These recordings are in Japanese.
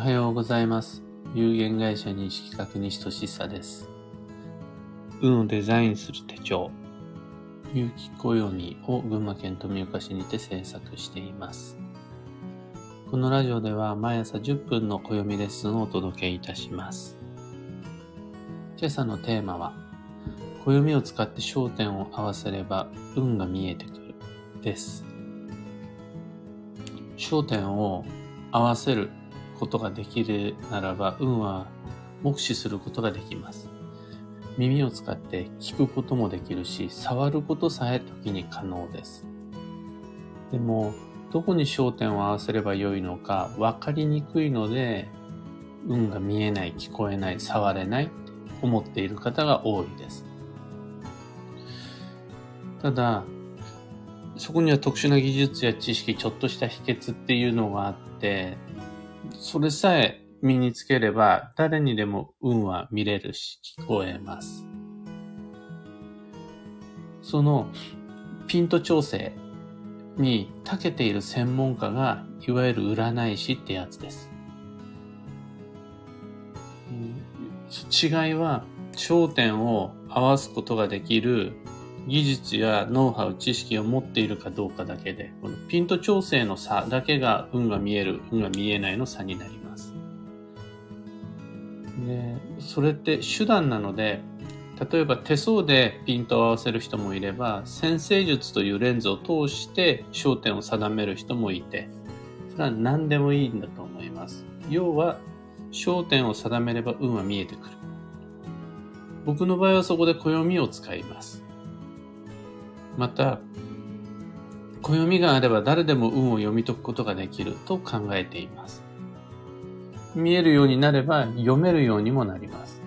はようございます。有限会社認識確認しとしさです。運をデザインする手帳、有機暦を群馬県富岡市にて制作しています。このラジオでは毎朝10分の暦レッスンをお届けいたします。今朝のテーマは、暦を使って焦点を合わせれば運が見えてくるです。焦点を合わせることができるならば、運は目視することができます。耳を使って聞くこともできるし、触ることさえ時に可能です。でも、どこに焦点を合わせればよいのか分かりにくいので、運が見えない、聞こえない、触れないって思っている方が多いです。ただ、そこには特殊な技術や知識、ちょっとした秘訣っていうのがあって、それさえ身につければ誰にでも運は見れるし聞こえます。そのピント調整に長けている専門家がいわゆる占い師ってやつです。違いは焦点を合わすことができる技術やノウハウ、知識を持っているかどうかだけで、このピント調整の差だけが運が見える、運が見えないの差になります。で、それって手段なので、例えば手相でピントを合わせる人もいれば、先生術というレンズを通して焦点を定める人もいて、それは何でもいいんだと思います。要は、焦点を定めれば運は見えてくる。僕の場合はそこで暦を使います。また、暦があれば誰でも運を読み解くことができると考えています。見えるようになれば読めるようにもなります。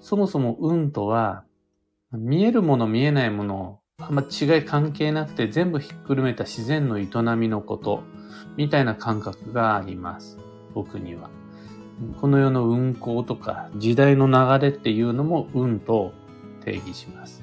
そもそも運とは、見えるもの見えないもの、あんま違い関係なくて全部ひっくるめた自然の営みのこと、みたいな感覚があります。僕には。この世の運行とか時代の流れっていうのも運と定義します。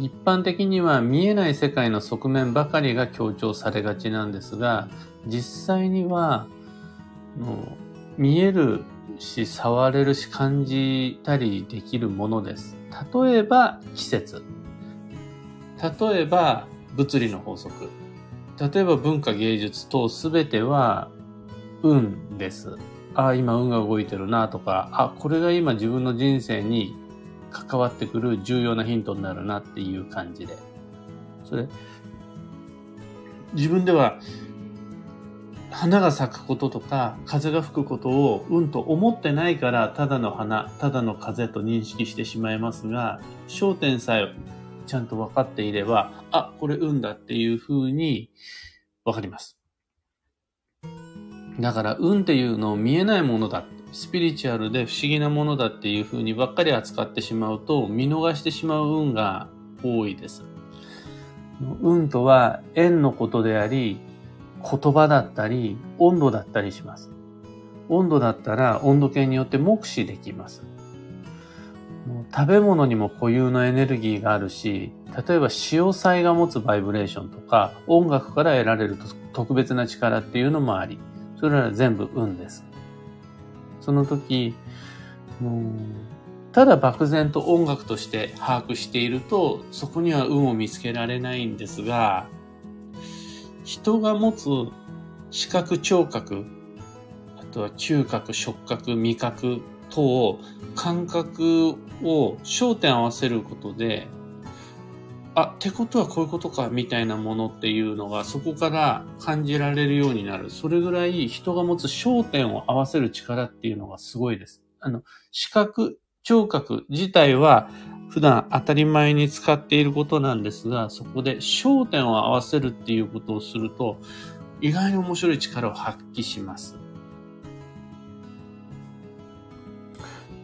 一般的には見えない世界の側面ばかりが強調されがちなんですが、実際には、もう見えるし、触れるし、感じたりできるものです。例えば季節。例えば物理の法則。例えば文化芸術等すべては運です。ああ、今運が動いてるなとか、あ、これが今自分の人生に関わってくる重要なヒントになるなっていう感じで。それ、自分では花が咲くこととか風が吹くことを運と思ってないからただの花、ただの風と認識してしまいますが、焦点さえちゃんと分かっていれば、あ、これ運だっていう風に分かります。だから運っていうのを見えないものだ。スピリチュアルで不思議なものだっていう風にばっかり扱ってしまうと見逃してしまう運が多いです。運とは縁のことであり、言葉だったり、温度だったりします。温度だったら温度計によって目視できます。食べ物にも固有のエネルギーがあるし、例えば潮騒が持つバイブレーションとか、音楽から得られる特別な力っていうのもあり、それら全部運です。その時、もうただ漠然と音楽として把握していると、そこには運を見つけられないんですが、人が持つ視覚、聴覚、あとは嗅覚、触覚、味覚等、感覚を焦点合わせることで、あ、ってことはこういうことか、みたいなものっていうのがそこから感じられるようになる。それぐらい人が持つ焦点を合わせる力っていうのがすごいです。あの、視覚、聴覚自体は普段当たり前に使っていることなんですが、そこで焦点を合わせるっていうことをすると、意外に面白い力を発揮します。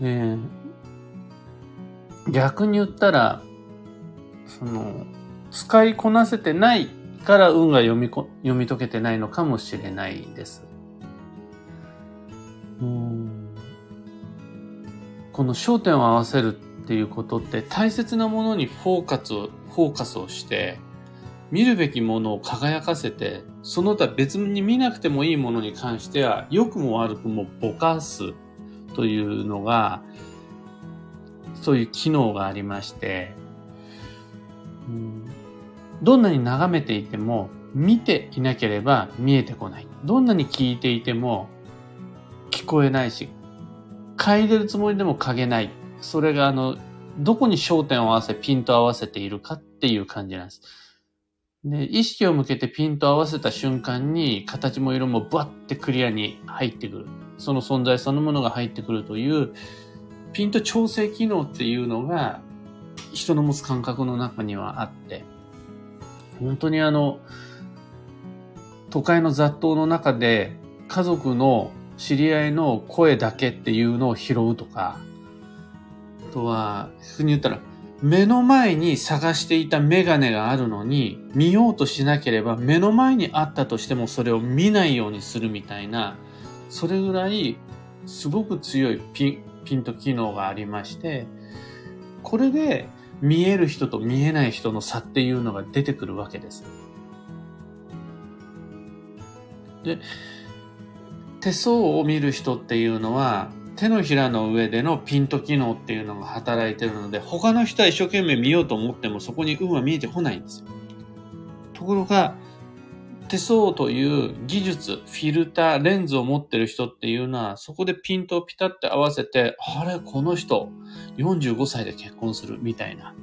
ね逆に言ったら、その、使いこなせてないから運が読みこ読み解けてないのかもしれないです。うんこの焦点を合わせるっていうことって大切なものにフォーカスを、フォーカスをして、見るべきものを輝かせて、その他別に見なくてもいいものに関しては、良くも悪くもぼかすというのが、そういう機能がありまして、どんなに眺めていても、見ていなければ見えてこない。どんなに聞いていても聞こえないし、嗅いでるつもりでも嗅げない。それがあの、どこに焦点を合わせ、ピント合わせているかっていう感じなんです。で、意識を向けてピント合わせた瞬間に、形も色もバッてクリアに入ってくる。その存在そのものが入ってくるという、ピント調整機能っていうのが、人の持つ感覚の中にはあって、本当にあの、都会の雑踏の中で家族の知り合いの声だけっていうのを拾うとか、あとは、普通に言ったら、目の前に探していたメガネがあるのに、見ようとしなければ目の前にあったとしてもそれを見ないようにするみたいな、それぐらいすごく強いピンピント機能がありまして、これで見える人と見えない人の差っていうのが出てくるわけです。で、手相を見る人っていうのは、手のひらの上でのピント機能っていうのが働いてるので、他の人は一生懸命見ようと思ってもそこに運は見えてこないんですよ。ところが、手相という技術、フィルター、レンズを持ってる人っていうのは、そこでピントをピタって合わせて、あれ、この人、45歳で結婚するみたいな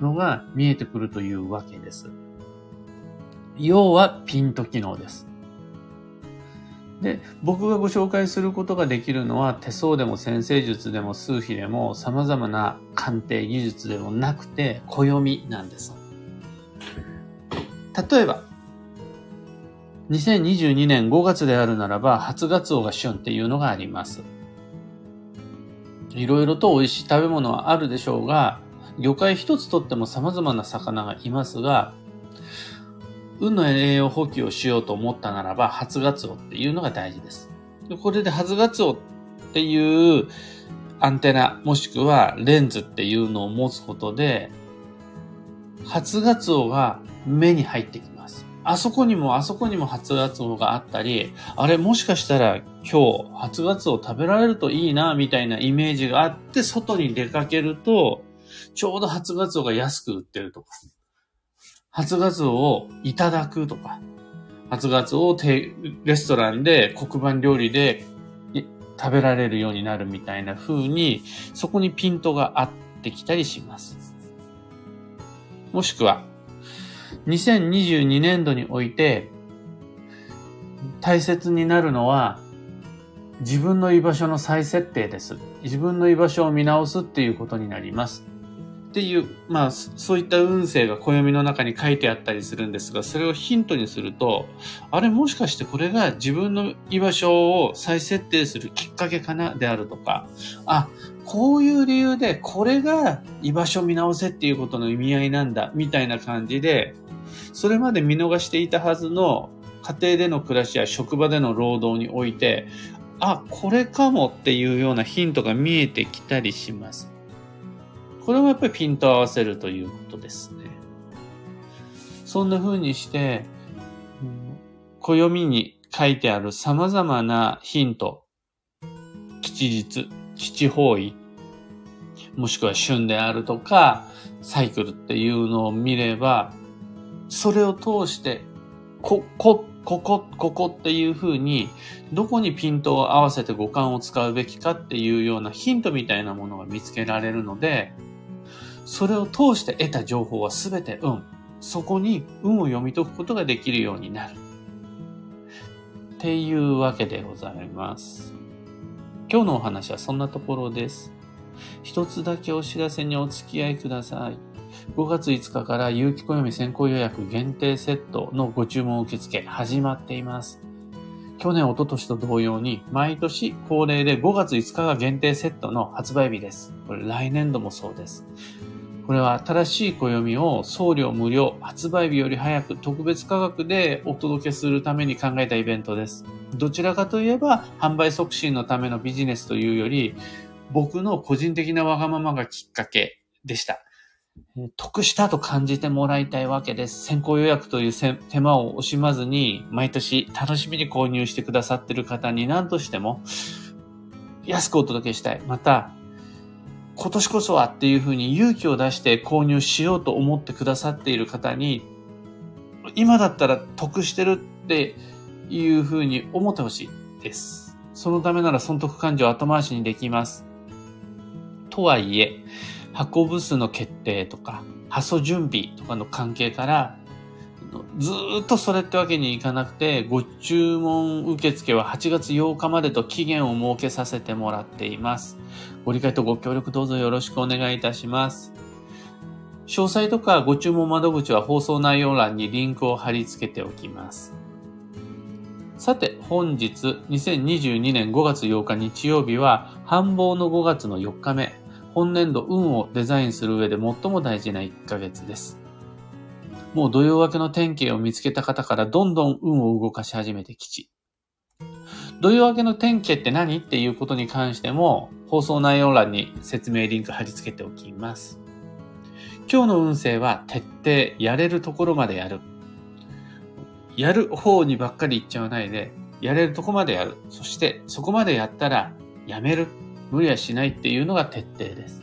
のが見えてくるというわけです。要はピント機能です。で、僕がご紹介することができるのは手相でも先生術でも数秘でも様々な鑑定技術でもなくて暦なんです。例えば、2022年5月であるならば初ガツオが旬っていうのがあります。いろいろと美味しい食べ物はあるでしょうが、魚介一つとっても様々な魚がいますが、運の栄養補給をしようと思ったならば、初ガツオっていうのが大事です。これで初ガツオっていうアンテナ、もしくはレンズっていうのを持つことで、初ガツオが目に入ってきます。あそこにもあそこにも初ガツオがあったり、あれもしかしたら今日初ガツオ食べられるといいな、みたいなイメージがあって、外に出かけると、ちょうど初ガツオが安く売ってるとか。初ガツオをいただくとか、初ガツオをレストランで黒板料理で食べられるようになるみたいな風に、そこにピントが合ってきたりします。もしくは、2022年度において、大切になるのは、自分の居場所の再設定です。自分の居場所を見直すっていうことになります。っていう、まあ、そういった運勢が暦の中に書いてあったりするんですが、それをヒントにすると、あれもしかしてこれが自分の居場所を再設定するきっかけかなであるとか、あ、こういう理由でこれが居場所見直せっていうことの意味合いなんだ、みたいな感じで、それまで見逃していたはずの家庭での暮らしや職場での労働において、あ、これかもっていうようなヒントが見えてきたりします。これもやっぱりピント合わせるということですね。そんな風にして、暦に書いてある様々なヒント、吉日、七方位、もしくは旬であるとか、サイクルっていうのを見れば、それを通して、こ、こ、ここ、ここっていう風に、どこにピントを合わせて五感を使うべきかっていうようなヒントみたいなものが見つけられるので、それを通して得た情報はすべて運。そこに運を読み解くことができるようになる。っていうわけでございます。今日のお話はそんなところです。一つだけお知らせにお付き合いください。5月5日から有機暦先行予約限定セットのご注文受付始まっています。去年、一昨年と同様に、毎年恒例で5月5日が限定セットの発売日です。これ来年度もそうです。これは新しい暦を送料無料、発売日より早く特別価格でお届けするために考えたイベントです。どちらかといえば販売促進のためのビジネスというより、僕の個人的なわがままがきっかけでした。得したと感じてもらいたいわけです。先行予約という手間を惜しまずに、毎年楽しみに購入してくださっている方に何としても安くお届けしたい。また、今年こそはっていうふうに勇気を出して購入しようと思ってくださっている方に、今だったら得してるっていうふうに思ってほしいです。そのためなら損得感情を後回しにできます。とはいえ、箱部数の決定とか、発送準備とかの関係から、ずっとそれってわけにいかなくて、ご注文受付は8月8日までと期限を設けさせてもらっています。ご理解とご協力どうぞよろしくお願いいたします。詳細とかご注文窓口は放送内容欄にリンクを貼り付けておきます。さて、本日2022年5月8日日曜日は、繁忙の5月の4日目、本年度運をデザインする上で最も大事な1ヶ月です。もう土曜明けの天気を見つけた方からどんどん運を動かし始めてきち。土曜明けの天気って何っていうことに関しても、放送内容欄に説明リンク貼り付けておきます。今日の運勢は徹底、やれるところまでやる。やる方にばっかり言っちゃわないで、やれるとこまでやる。そしてそこまでやったらやめる。無理はしないっていうのが徹底です。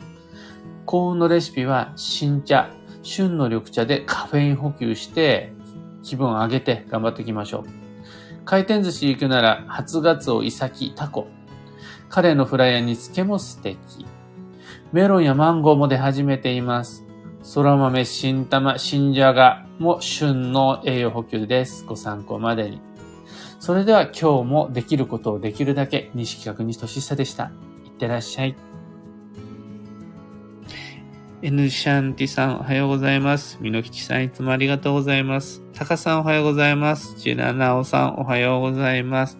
幸運のレシピは新茶、旬の緑茶でカフェイン補給して気分を上げて頑張っていきましょう。回転寿司行くなら初ガツオ、イサキ、タコ。カレーのフライや煮付けも素敵。メロンやマンゴーも出始めています。空豆、新玉、新じゃがも旬の栄養補給です。ご参考までに。それでは今日もできることをできるだけ、西企画西俊久でした。ってらっしゃい。N シャンティさんおはようございます。みのきちさんいつもありがとうございます。たかさんおはようございます。ジェラナオさんおはようございます。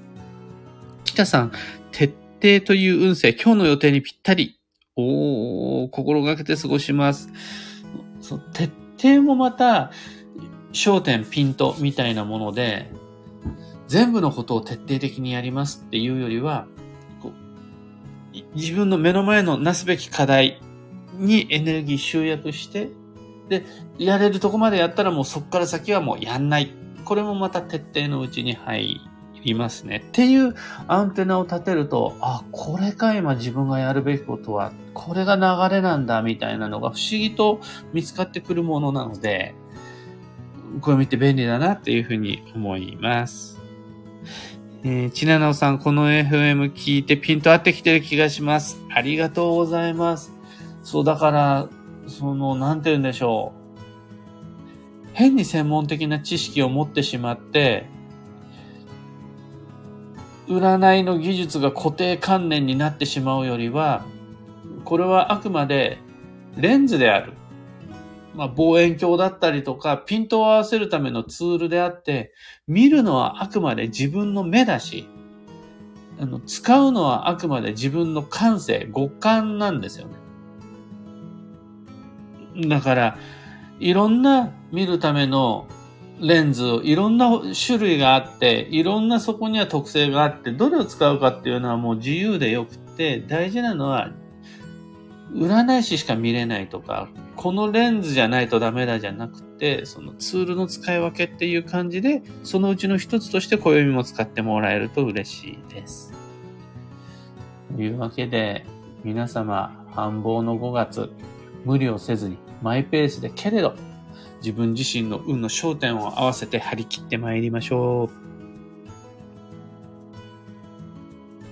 北さん、徹底という運勢、今日の予定にぴったり。おー、心がけて過ごします。そ徹底もまた、焦点、ピントみたいなもので、全部のことを徹底的にやりますっていうよりは、自分の目の前のなすべき課題にエネルギー集約して、で、やれるとこまでやったらもうそこから先はもうやんない。これもまた徹底のうちに入りますね。っていうアンテナを立てると、あ、これか今自分がやるべきことは、これが流れなんだみたいなのが不思議と見つかってくるものなので、これ見て便利だなっていうふうに思います。えー、ちななおさん、この FM 聞いてピント合ってきてる気がします。ありがとうございます。そう、だから、その、なんて言うんでしょう。変に専門的な知識を持ってしまって、占いの技術が固定観念になってしまうよりは、これはあくまでレンズである。まあ、望遠鏡だったりとか、ピントを合わせるためのツールであって、見るのはあくまで自分の目だし、あの、使うのはあくまで自分の感性、五感なんですよね。だから、いろんな見るためのレンズ、いろんな種類があって、いろんなそこには特性があって、どれを使うかっていうのはもう自由でよくて、大事なのは、占い師しか見れないとか、このレンズじゃないとダメだじゃなくて、そのツールの使い分けっていう感じで、そのうちの一つとして暦も使ってもらえると嬉しいです。というわけで、皆様、繁忙の5月、無理をせずに、マイペースでけれど、自分自身の運の焦点を合わせて張り切って参りましょう。